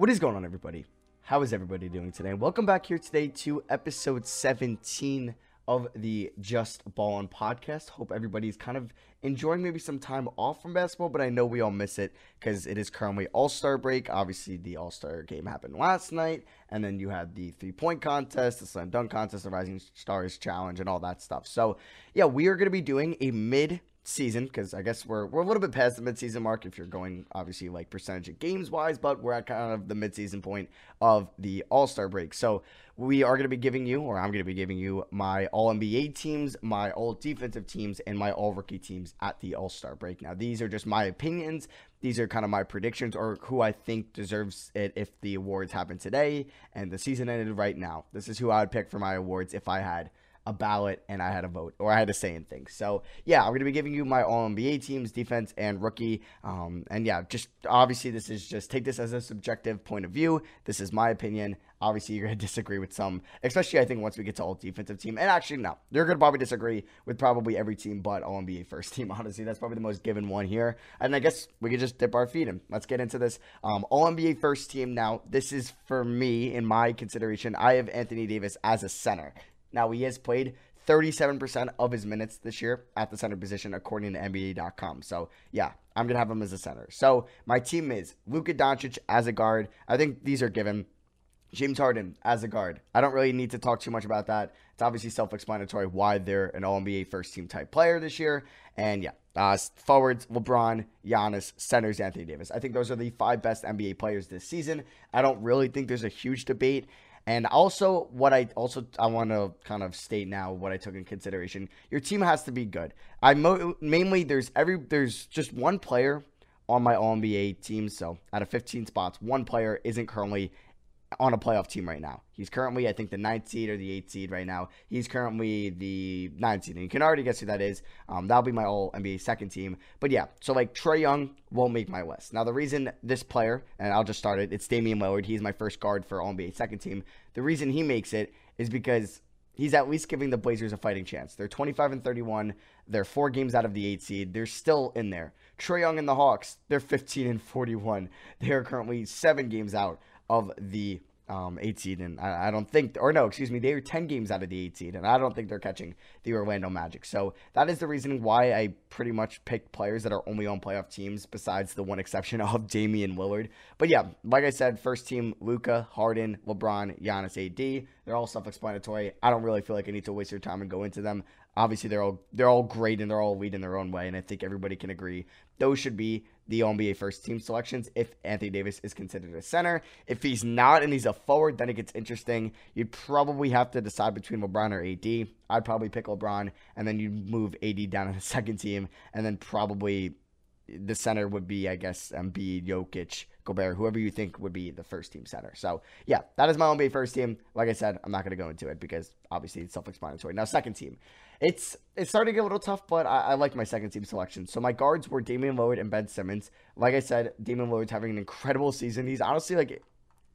What is going on, everybody? How is everybody doing today? Welcome back here today to episode 17 of the Just Ballin podcast. Hope everybody's kind of enjoying maybe some time off from basketball, but I know we all miss it because it is currently All Star break. Obviously, the All Star game happened last night, and then you had the three point contest, the slam dunk contest, the Rising Stars Challenge, and all that stuff. So, yeah, we are going to be doing a mid season because I guess we're we're a little bit past the midseason mark if you're going obviously like percentage of games wise, but we're at kind of the midseason point of the All Star break. So we are going to be giving you, or I'm going to be giving you, my All NBA teams, my All Defensive teams, and my All Rookie teams at the All Star break. Now these are just my opinions. These are kind of my predictions or who I think deserves it if the awards happen today and the season ended right now. This is who I would pick for my awards if I had a ballot and I had a vote or I had a say in things. So yeah, I'm to be giving you my all NBA teams, defense and rookie. Um, and yeah, just obviously this is just take this as a subjective point of view. This is my opinion. Obviously, you're to disagree with some, especially I think once we get to all defensive team. And actually, no, you're to probably disagree with probably every team but all NBA first team. Honestly, that's probably the most given one here. And I guess we could just dip our feet in. Let's get into this. Um, all NBA first team. Now, this is for me in my consideration. I have Anthony Davis as a center. Now, he has played 37% of his minutes this year at the center position, according to NBA.com. So, yeah, I'm going to have him as a center. So, my team is Luka Doncic as a guard. I think these are given. James Harden as a guard. I don't really need to talk too much about that. It's obviously self explanatory why they're an All NBA first team type player this year. And yeah, uh, forwards, LeBron, Giannis, centers, Anthony Davis. I think those are the five best NBA players this season. I don't really think there's a huge debate. And also, what I also I want to kind of state now what I took in consideration. Your team has to be good. I mo- mainly there's every there's just one player on my All NBA team. So out of 15 spots, one player isn't currently on a playoff team right now. He's currently, I think, the ninth seed or the eighth seed right now. He's currently the ninth seed, and you can already guess who that is. Um, that'll be my All NBA second team. But yeah, so like Trae Young won't make my list. Now the reason this player, and I'll just start it, it's Damian Lillard. He's my first guard for All NBA second team. The reason he makes it is because he's at least giving the Blazers a fighting chance. They're 25 and 31. They're four games out of the eight seed. They're still in there. Trae Young and the Hawks, they're 15 and 41. They are currently seven games out of the um, eight seed, and I, I, don't think, or no, excuse me, they are 10 games out of the eight seed, and I don't think they're catching the Orlando Magic. So that is the reason why I pretty much pick players that are only on playoff teams, besides the one exception of Damian Lillard. But yeah, like I said, first team Luka, Harden, LeBron, Giannis, AD. They're all self-explanatory. I don't really feel like I need to waste your time and go into them. Obviously, they're all they're all great and they're all elite in their own way, and I think everybody can agree those should be the NBA first team selections if Anthony Davis is considered a center. If he's not and he's a forward, then it gets interesting. You'd probably have to decide between LeBron or AD. I'd probably pick LeBron, and then you move AD down to the second team, and then probably the center would be, I guess, Embiid, Jokic, Gobert, whoever you think would be the first team center. So, yeah, that is my NBA first team. Like I said, I'm not going to go into it because obviously it's self explanatory. Now, second team. It's it's starting to get a little tough, but I, I like my second team selection. So, my guards were Damian Lillard and Ben Simmons. Like I said, Damian Lillard's having an incredible season. He's honestly like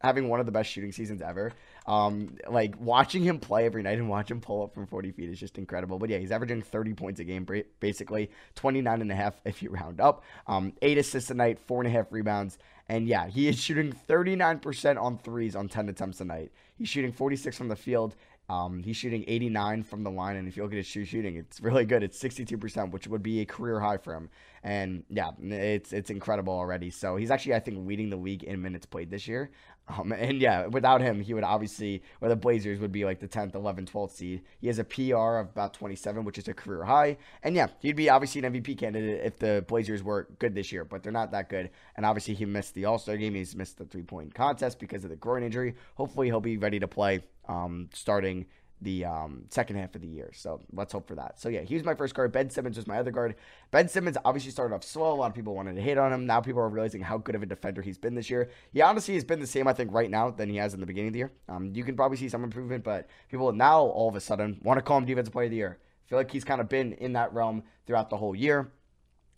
having one of the best shooting seasons ever. Um, like watching him play every night and watch him pull up from 40 feet is just incredible. But yeah, he's averaging 30 points a game, basically 29 and a half if you round up. Um, eight assists a night, four and a half rebounds. And yeah, he is shooting 39% on threes on 10 attempts a night. He's shooting 46 from the field um, he's shooting 89 from the line, and if you look at his shoe shooting, it's really good. It's 62%, which would be a career high for him. And yeah, it's it's incredible already. So he's actually, I think, leading the league in minutes played this year. Um, and yeah, without him, he would obviously, or the Blazers would be like the 10th, 11th, 12th seed. He has a PR of about 27, which is a career high. And yeah, he'd be obviously an MVP candidate if the Blazers were good this year, but they're not that good. And obviously, he missed the All Star game. He's missed the three point contest because of the groin injury. Hopefully, he'll be ready to play um, starting the um, second half of the year. So let's hope for that. So yeah, he was my first guard. Ben Simmons was my other guard. Ben Simmons obviously started off slow. A lot of people wanted to hit on him. Now people are realizing how good of a defender he's been this year. He honestly has been the same, I think, right now than he has in the beginning of the year. Um, you can probably see some improvement, but people now all of a sudden want to call him Defensive Player of the Year. I feel like he's kind of been in that realm throughout the whole year.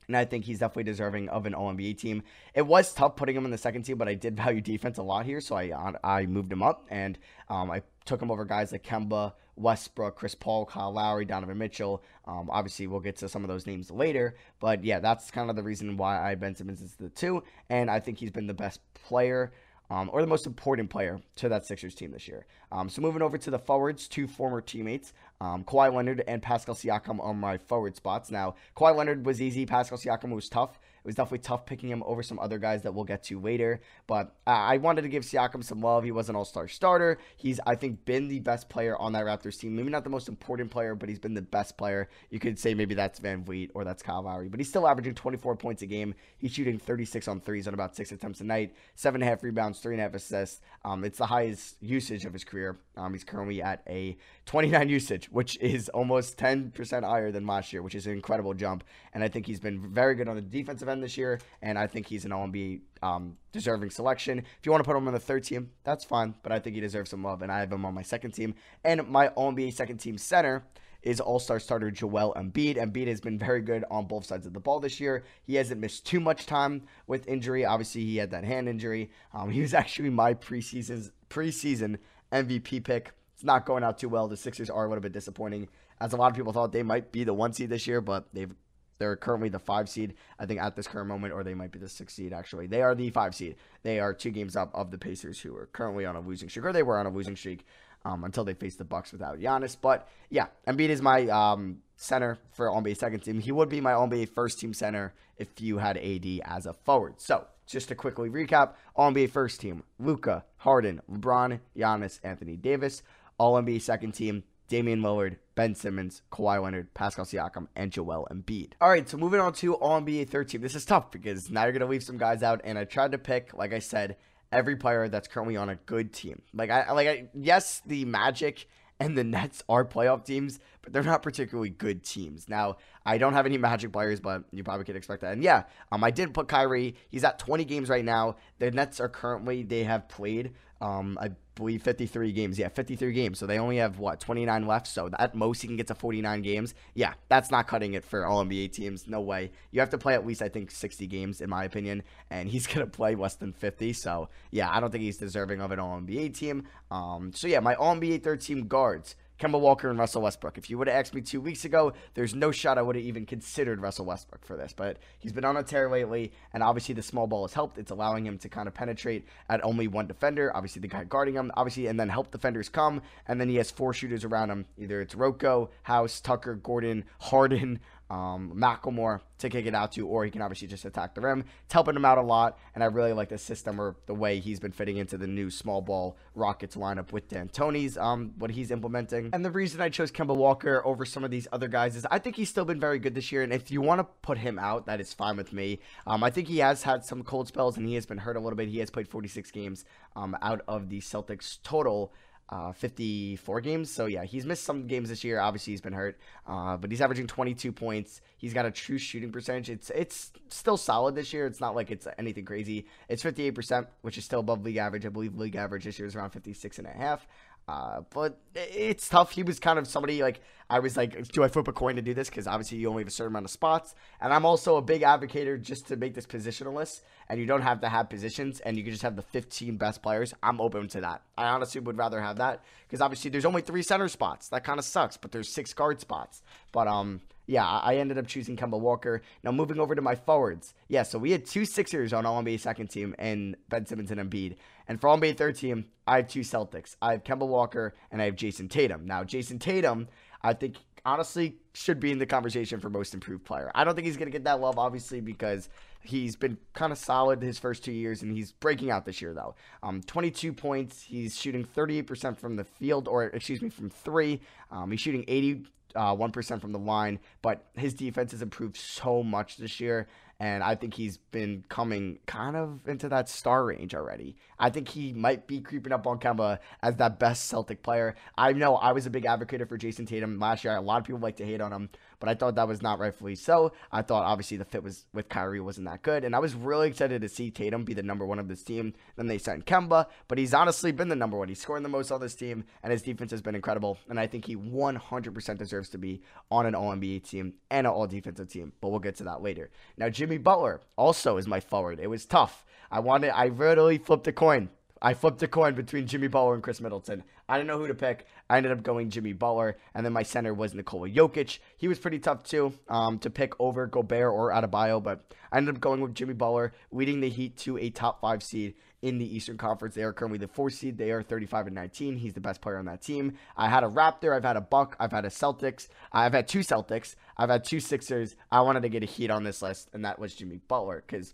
And I think he's definitely deserving of an All NBA team. It was tough putting him in the second team, but I did value defense a lot here, so I I moved him up and um, I took him over guys like Kemba, Westbrook, Chris Paul, Kyle Lowry, Donovan Mitchell. Um, obviously, we'll get to some of those names later, but yeah, that's kind of the reason why I Ben Simmons is the two, and I think he's been the best player um, or the most important player to that Sixers team this year. Um, so moving over to the forwards, two former teammates, um, Kawhi Leonard and Pascal Siakam on my forward spots. Now, Kawhi Leonard was easy. Pascal Siakam was tough. It was definitely tough picking him over some other guys that we'll get to later. But uh, I wanted to give Siakam some love. He was an all-star starter. He's, I think, been the best player on that Raptors team. Maybe not the most important player, but he's been the best player. You could say maybe that's VanVleet or that's Kyle Lowry. But he's still averaging 24 points a game. He's shooting 36 on threes on about six attempts a night, seven and a half rebounds, three and a half assists. Um, it's the highest usage of his career. Um, he's currently at a 29 usage, which is almost 10% higher than last year, which is an incredible jump. And I think he's been very good on the defensive end this year, and I think he's an NBA um, deserving selection. If you want to put him on the third team, that's fine, but I think he deserves some love, and I have him on my second team. And my NBA second team center is All Star starter Joel Embiid. Embiid has been very good on both sides of the ball this year. He hasn't missed too much time with injury. Obviously, he had that hand injury. Um, he was actually my preseason preseason MVP pick. It's not going out too well. The Sixers are a little bit disappointing, as a lot of people thought they might be the one seed this year, but they've they're currently the five seed, I think, at this current moment, or they might be the six seed, actually. They are the five seed. They are two games up of the Pacers, who are currently on a losing streak, or they were on a losing streak um, until they face the Bucks without Giannis. But yeah, Embiid is my um, center for NBA second team. He would be my NBA first team center if you had AD as a forward. So just to quickly recap, All NBA first team: Luka, Harden, LeBron, Giannis, Anthony Davis. All NBA second team: Damian Lillard, Ben Simmons, Kawhi Leonard, Pascal Siakam, and Joel Embiid. All right, so moving on to All NBA third team. This is tough because now you're gonna leave some guys out, and I tried to pick, like I said, every player that's currently on a good team. Like I like I yes, the Magic and the Nets are playoff teams, but they're not particularly good teams. Now, I don't have any Magic players, but you probably could expect that. And yeah, um, I did put Kyrie. He's at 20 games right now. The Nets are currently they have played um, I believe 53 games. Yeah, 53 games. So they only have what 29 left. So at most he can get to 49 games. Yeah, that's not cutting it for all NBA teams. No way. You have to play at least I think 60 games in my opinion, and he's gonna play less than 50. So yeah, I don't think he's deserving of an all NBA team. Um, so yeah, my all NBA third team guards. Kemba Walker and Russell Westbrook. If you would have asked me two weeks ago, there's no shot I would have even considered Russell Westbrook for this. But he's been on a tear lately, and obviously the small ball has helped. It's allowing him to kind of penetrate at only one defender. Obviously the guy guarding him, obviously, and then help defenders come. And then he has four shooters around him. Either it's Rocco, House, Tucker, Gordon, Harden, um, McLemore to kick it out to, or he can obviously just attack the rim. It's helping him out a lot, and I really like the system or the way he's been fitting into the new small ball Rockets lineup with D'Antoni's, um, what he's implementing. And the reason I chose Kemba Walker over some of these other guys is I think he's still been very good this year, and if you want to put him out, that is fine with me. Um, I think he has had some cold spells, and he has been hurt a little bit. He has played 46 games um, out of the Celtics total uh, 54 games. So yeah, he's missed some games this year. Obviously, he's been hurt, uh, but he's averaging 22 points. He's got a true shooting percentage. It's it's still solid this year. It's not like it's anything crazy. It's 58%, which is still above league average. I believe league average this year is around 56 and a half. Uh, but it's tough. He was kind of somebody like I was like, do I flip a coin to do this? Because obviously you only have a certain amount of spots, and I'm also a big advocate just to make this positionless, and you don't have to have positions, and you can just have the 15 best players. I'm open to that. I honestly would rather have that because obviously there's only three center spots. That kind of sucks, but there's six guard spots. But um, yeah, I ended up choosing Kemba Walker. Now moving over to my forwards. Yeah, so we had two Sixers on All NBA second team and Ben Simmons and Embiid. And for All NBA third team, I have two Celtics. I have Kemba Walker and I have Jayson Tatum. Now, Jayson Tatum, I think honestly should be in the conversation for most improved player. I don't think he's going to get that love, obviously, because he's been kind of solid his first two years, and he's breaking out this year, though. Um, 22 points. He's shooting 38% from the field, or excuse me, from three. Um, he's shooting 80 uh, 1% from the line, but his defense has improved so much this year. And I think he's been coming kind of into that star range already. I think he might be creeping up on Kemba as that best Celtic player. I know I was a big advocate for Jayson Tatum last year. A lot of people like to hate on him, but I thought that was not rightfully so. I thought obviously the fit was with Kyrie wasn't that good, and I was really excited to see Tatum be the number one of this team. Then they signed Kemba, but he's honestly been the number one. He's scoring the most on this team, and his defense has been incredible. And I think he 100% deserves to be on an All NBA team and an All Defensive team. But we'll get to that later. Now Jimmy Butler also is my forward. It was tough. I wanted. I literally flipped a coin I flipped a coin between Jimmy Butler and Khris Middleton. I didn't know who to pick. I ended up going Jimmy Butler, and then my center was Nikola Jokic. He was pretty tough too um, to pick over Gobert or Adebayo, but I ended up going with Jimmy Butler, leading the Heat to a top five seed in the Eastern Conference. They are currently the fourth seed. They are 35 and 19. He's the best player on that team. I had a Raptor. I've had a Buck. I've had a Celtics. I've had two Celtics. I've had two Sixers. I wanted to get a Heat on this list, and that was Jimmy Butler because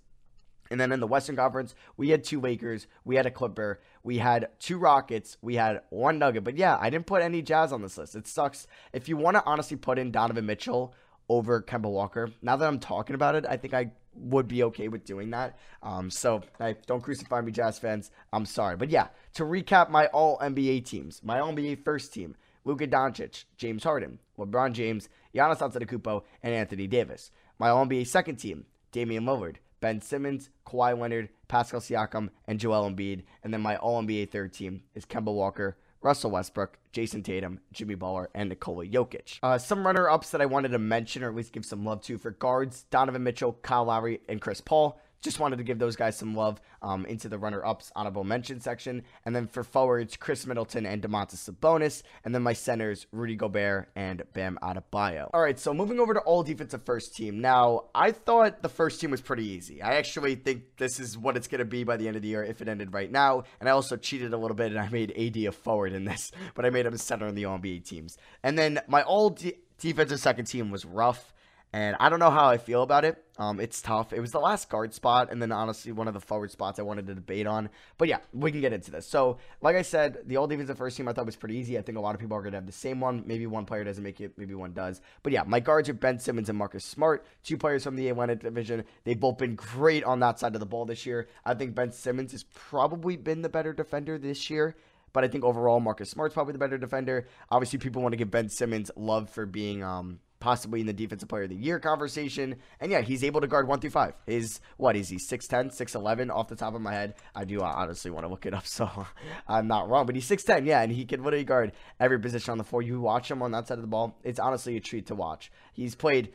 and then in the Western Conference, we had two Lakers, we had a Clipper, we had two Rockets, we had one Nugget. But yeah, I didn't put any Jazz on this list. It sucks. If you want to honestly put in Donovan Mitchell over Kemba Walker, now that I'm talking about it, I think I would be okay with doing that. Um, so I, don't crucify me, Jazz fans. I'm sorry. But yeah, to recap my all NBA teams, my all NBA first team, Luka Doncic, James Harden, LeBron James, Giannis Antetokounmpo, and Anthony Davis. My all NBA second team, Damian Lillard, Ben Simmons, Kawhi Leonard, Pascal Siakam, and Joel Embiid. And then my All NBA third team is Kemba Walker, Russell Westbrook, Jayson Tatum, Jimmy Butler, and Nikola Jokic. Uh, some runner ups that I wanted to mention or at least give some love to for guards Donovan Mitchell, Kyle Lowry, and Chris Paul. Just wanted to give those guys some love um, into the runner-ups honorable mention section. And then for forwards, Khris Middleton and Domantas Sabonis. And then my centers, Rudy Gobert and Bam Adebayo. All right, so moving over to all defensive first team. Now, I thought the first team was pretty easy. I actually think this is what it's going to be by the end of the year if it ended right now. And I also cheated a little bit and I made AD a forward in this, but I made him a center in the All NBA teams. And then my all de- defensive second team was rough. And I don't know how I feel about it. Um, it's tough. It was the last guard spot, and then honestly, one of the forward spots I wanted to debate on. But yeah, we can get into this. So, like I said, the all defensive first team I thought was pretty easy. I think a lot of people are going to have the same one. Maybe one player doesn't make it, maybe one does. But yeah, my guards are Ben Simmons and Marcus Smart, two players from the Atlantic Division. They've both been great on that side of the ball this year. I think Ben Simmons has probably been the better defender this year. But I think overall, Marcus Smart's probably the better defender. Obviously, people want to give Ben Simmons love for being um, possibly in the defensive player of the year conversation. And yeah, he's able to guard one through five. Is what is he 6'10, 6'11 off the top of my head? I do honestly want to look it up, so I'm not wrong. But he's 6'10, yeah, and he can literally guard every position on the floor. You watch him on that side of the ball, it's honestly a treat to watch. He's played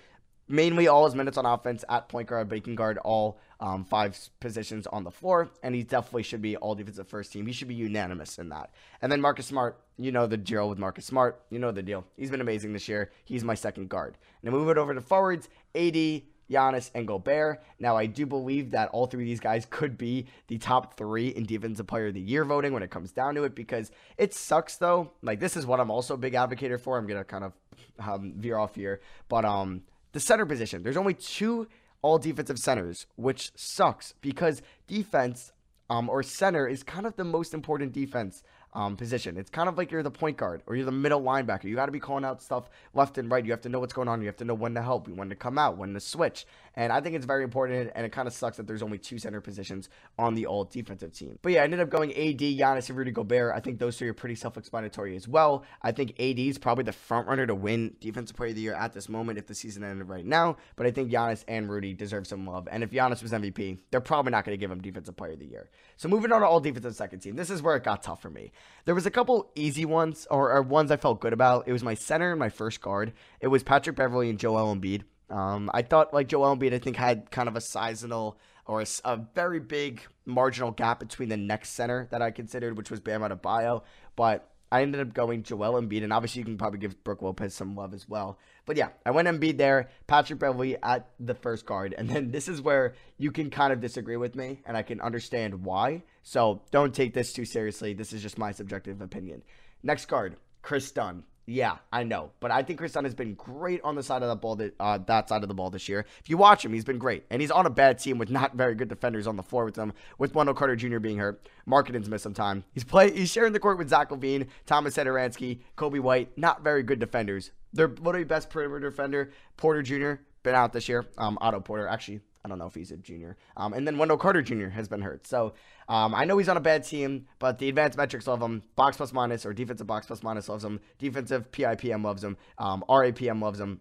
mainly all his minutes on offense at point guard, but he can guard all um, five positions on the floor, and he definitely should be all defensive first team. He should be unanimous in that. And then Marcus Smart, you know the deal with Marcus Smart. You know the deal. He's been amazing this year. He's my second guard. Now move it over to forwards, AD, Giannis, and Gobert. Now, I do believe that all three of these guys could be the top three in Defensive Player of the Year voting when it comes down to it because it sucks, though. Like, this is what I'm also a big advocate for. I'm going to kind of um, veer off here. But um, the center position, there's only two all defensive centers, which sucks because defense um, or center is kind of the most important defense um, position. It's kind of like you're the point guard or you're the middle linebacker. You got to be calling out stuff left and right. You have to know what's going on. You have to know when to help, when to come out, when to switch. And I think it's very important. And it kind of sucks that there's only two center positions on the all defensive team. But yeah, I ended up going AD, Giannis, and Rudy Gobert. I think those three are pretty self-explanatory as well. I think AD is probably the front runner to win Defensive Player of the Year at this moment if the season ended right now. But I think Giannis and Rudy deserve some love. And if Giannis was MVP, they're probably not going to give him Defensive Player of the Year. So moving on to all defensive second team, this is where it got tough for me. There was a couple easy ones, or, or ones I felt good about. It was my center and my first guard. It was Patrick Beverley and Joel Embiid. Um, I thought like Joel Embiid, I think had kind of a sizable or a, a, very big marginal gap between the next center that I considered, which was Bam Adebayo. But I ended up going Joel Embiid, and obviously you can probably give Brook Lopez some love as well. But yeah, I went Embiid there, Patrick Beverley at the first guard, and then this is where you can kind of disagree with me, and I can understand why. So don't take this too seriously. This is just my subjective opinion. Next guard, Kris Dunn. Yeah, I know, but I think Dunn has been great on the side of the ball, that, uh, that side of the ball this year. If you watch him, he's been great, and he's on a bad team with not very good defenders on the floor with him. With Wendell Carter Jr. being hurt, Markkanen's missed some time. He's play, he's sharing the court with Zach LaVine, Thomas Satoransky, Coby White. Not very good defenders. Their literally best perimeter defender, Porter Jr. Been out this year. Um, Otto Porter actually I don't know if he's a junior. Um, and then Wendell Carter Jr. has been hurt. So um, I know he's on a bad team, but the advanced metrics love him. Box plus minus or defensive box plus minus loves him. Defensive PIPM loves him. Um, RAPM loves him.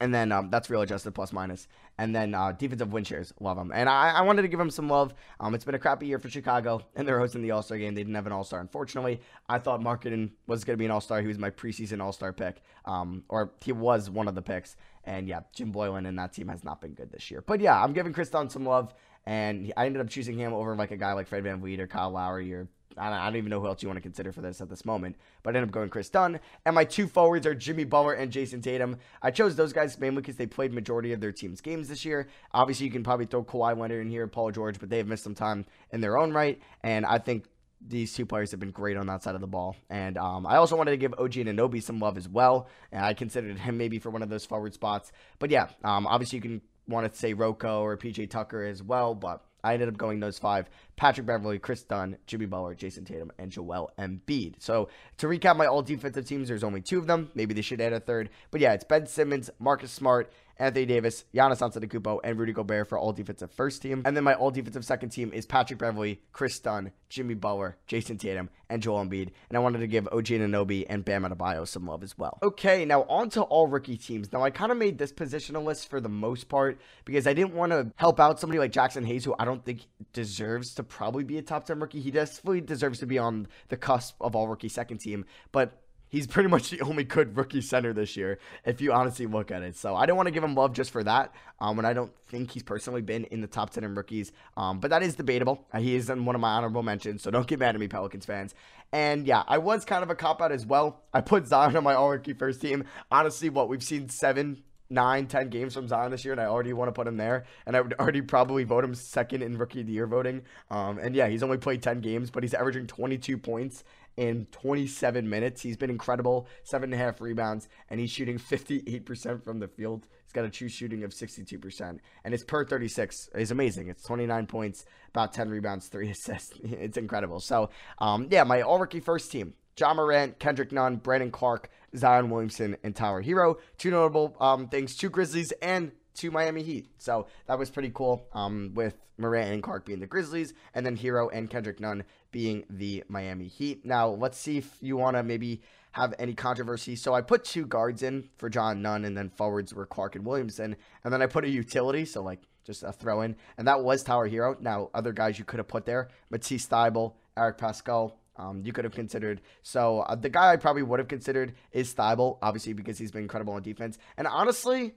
And then um, that's real adjusted plus minus. And then uh, defensive win shares, love them. And I, I wanted to give them some love. Um, it's been a crappy year for Chicago, and they're hosting the All Star game. They didn't have an All Star, unfortunately. I thought Markkanen was going to be an All Star. He was my preseason All Star pick, um, or he was one of the picks. And yeah, Jim Boylen and that team has not been good this year. But yeah, I'm giving Kris Dunn some love, and I ended up choosing him over like a guy like Fred Van VanVleet or Kyle Lowry or I don't, even know who else you want to consider for this at this moment, but I ended up going Kris Dunn. And my two forwards are Jimmy Butler and Jayson Tatum. I chose those guys mainly because they played majority of their team's games this year. Obviously, you can probably throw Kawhi Leonard in here, Paul George, but they have missed some time in their own right. And I think these two players have been great on that side of the ball. And um, I also wanted to give OG Anunoby some love as well. And I considered him maybe for one of those forward spots. But yeah, um, obviously you can want to say Rocco or PJ Tucker as well, but I ended up going those five Patrick Beverley, Kris Dunn, Jimmy Butler, Jayson Tatum, and Joel Embiid. So to recap my all defensive teams, there's only two of them. Maybe they should add a third. But yeah, it's Ben Simmons, Marcus Smart, Anthony Davis, Giannis Antetokounmpo, and Rudy Gobert for all defensive first team. And then my all defensive second team is Patrick Beverley, Kris Dunn, Jimmy Butler, Jayson Tatum, and Joel Embiid. And I wanted to give OG Anunoby and Bam Adebayo some love as well. Okay, now on to all rookie teams. Now I kind of made this positional list for the most part because I didn't want to help out somebody like Jaxson Hayes, who I don't think deserves to probably be a top 10 rookie. He definitely deserves to be on the cusp of all rookie second team. But he's pretty much the only good rookie center this year, if you honestly look at it. So I don't want to give him love just for that. Um, and I don't think he's personally been in the top 10 in rookies. Um, but that is debatable. He is in one of my honorable mentions, so don't get mad at me, Pelicans fans. And yeah, I was kind of a cop out as well. I put Zion on my all rookie first team. Honestly, what we've seen seven nine, ten games from Zion this year, and I already want to put him there. And I would already probably vote him second in rookie of the year voting. Um, and yeah, he's only played 10 games, but he's averaging 22 points in 27 minutes. He's been incredible, seven and a half rebounds, and he's shooting 58% from the field. He's got a true shooting of 62%, and his per 36 is amazing. It's 29 points, about 10 rebounds, three assists. It's incredible. So, um, yeah, my all rookie first team: Ja Morant, Kendrick Nunn, Brandon Clarke, Zion Williamson, and Tyler Herro. Two notable um, things: two Grizzlies and to Miami Heat. So that was pretty cool um, with Morant and Clarke being the Grizzlies, and then Hero and Kendrick Nunn being the Miami Heat. Now, let's see if you want to maybe have any controversy. So I put two guards in for John Nunn, and then forwards were Clarke and Williamson. And then I put a utility, so like just a throw in, and that was Tyler Herro. Now, other guys you could have put there Matisse Thybulle, Eric Paschall, um, you could have considered. So uh, the guy I probably would have considered is Thybulle, obviously because he's been incredible on defense. And honestly,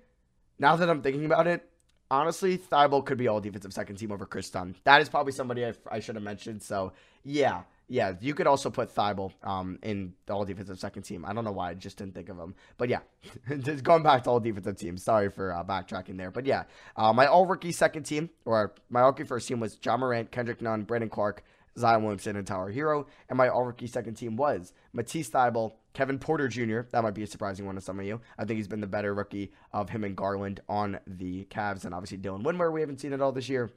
now that I'm thinking about it, honestly, Thybulle could be all defensive second team over Kris Dunn. That is probably somebody I, I should have mentioned. So yeah, yeah, you could also put Thybulle um, in the all defensive second team. I don't know why I just didn't think of him, but yeah, just going back to all defensive teams. Sorry for uh, backtracking there, but yeah, uh, my all rookie second team or my all rookie first team was Ja Morant, Kendrick Nunn, Brandon Clarke, Zion Williamson, and Herro, and my all rookie second team was Matisse Thybulle, Kevin Porter Jr. That might be a surprising one to some of you. I think he's been the better rookie of him and Garland on the Cavs, and obviously Dylan Windler. We haven't seen it all this year,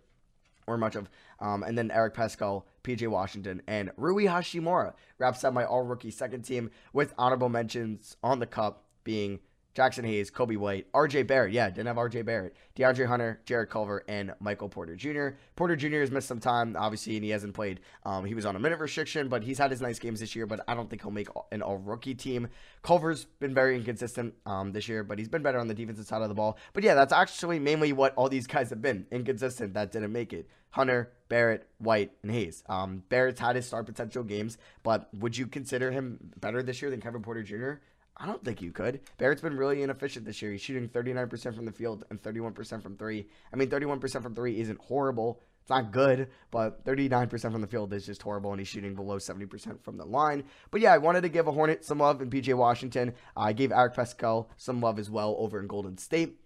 or much of. Um, and then Eric Paschall, PJ Washington, and Rui Hachimura wraps up my all rookie second team with honorable mentions on the cup being Jaxson Hayes, Coby White, RJ Barrett. Yeah, didn't have RJ Barrett. DeAndre Hunter, Jarrett Culver, and Michael Porter Jr. Porter Jr. has missed some time, obviously, and he hasn't played. Um, he was on a minute restriction, but he's had his nice games this year, but I don't think he'll make an all rookie team. Culver's been very inconsistent um, this year, but he's been better on the defensive side of the ball. But yeah, that's actually mainly what all these guys have been inconsistent that didn't make it. Hunter, Barrett, White, and Hayes. Um, Barrett's had his star potential games, but would you consider him better this year than Kevin Porter Jr.? I don't think you could. Barrett's been really inefficient this year. He's shooting 39% from the field and 31% from three. I mean, 31% from three isn't horrible. It's not good, but 39% from the field is just horrible, and he's shooting below 70% from the line. But yeah, I wanted to give a Hornet some love in PJ Washington. I gave Eric Paschall some love as well over in Golden State.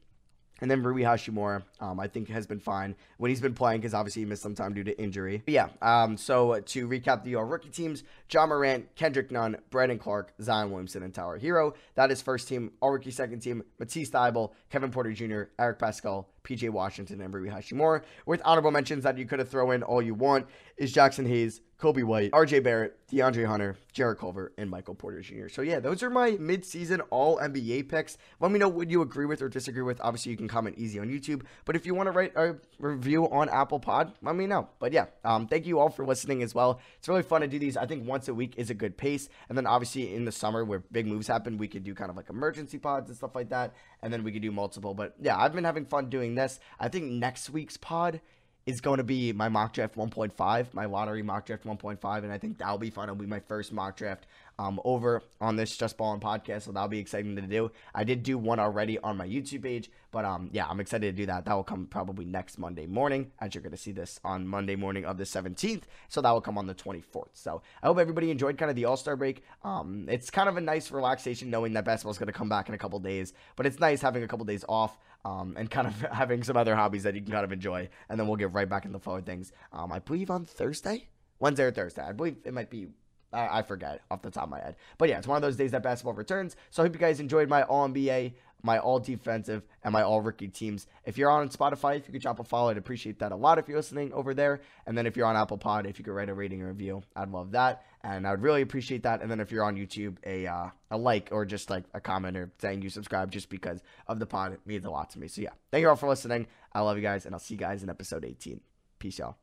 And then Rui Hachimura, um, I think, has been fine when he's been playing because obviously he missed some time due to injury. But yeah, um, so to recap the rookie teams, Ja Morant, Kendrick Nunn, Brandon Clarke, Zion Williamson, and Tyler Herro. That is first team. All rookie second team, Matisse Thybulle, Kevin Porter Jr., Eric Paschall, PJ Washington, and Rui Hachimura. With honorable mentions that you could have thrown in all you want is Jaxson Hayes, Coby White, RJ Barrett, DeAndre Hunter, Jarrett Culver, and Michael Porter Jr. So yeah, those are my mid-season all NBA picks. Let me know what you agree with or disagree with. Obviously, you can comment easy on YouTube. But if you want to write a review on Apple Pod, let me know. But yeah, um, thank you all for listening as well. It's really fun to do these. I think once a week is a good pace. And then obviously in the summer where big moves happen, we could do kind of like emergency pods and stuff like that. And then we could do multiple. But yeah, I've been having fun doing this. I think next week's pod is going to be my mock draft 1.5, my lottery mock draft 1.5, and I think that'll be fun. It'll be my first mock draft um, over on this Just Ballin podcast, so that'll be exciting to do. I did do one already on my YouTube page, but um, yeah, I'm excited to do that. That will come probably next Monday morning, as you're going to see this on Monday morning of the 17th, so that will come on the 24th. So I hope everybody enjoyed kind of the All Star break. Um, it's kind of a nice relaxation knowing that basketball is going to come back in a couple days, but it's nice having a couple days off. Um, and kind of having some other hobbies that you can kind of enjoy, and then we'll get right back into the flow of things. Um, I believe on Thursday, Wednesday or Thursday. I believe it might be I, I forget off the top of my head. But yeah, it's one of those days that basketball returns. So I hope you guys enjoyed my All NBA, my All Defensive, and my All Rookie teams. If you're on Spotify, if you could drop a follow, I'd appreciate that a lot if you're listening over there. And then if you're on Apple Pod, if you could write a rating or review, I'd love that. And I would really appreciate that. And then if you're on YouTube, a uh, a like or just like a comment or saying you subscribe just because of the pod it means a lot to me. So yeah, thank you all for listening. I love you guys, and I'll see you guys in episode 18. Peace, y'all.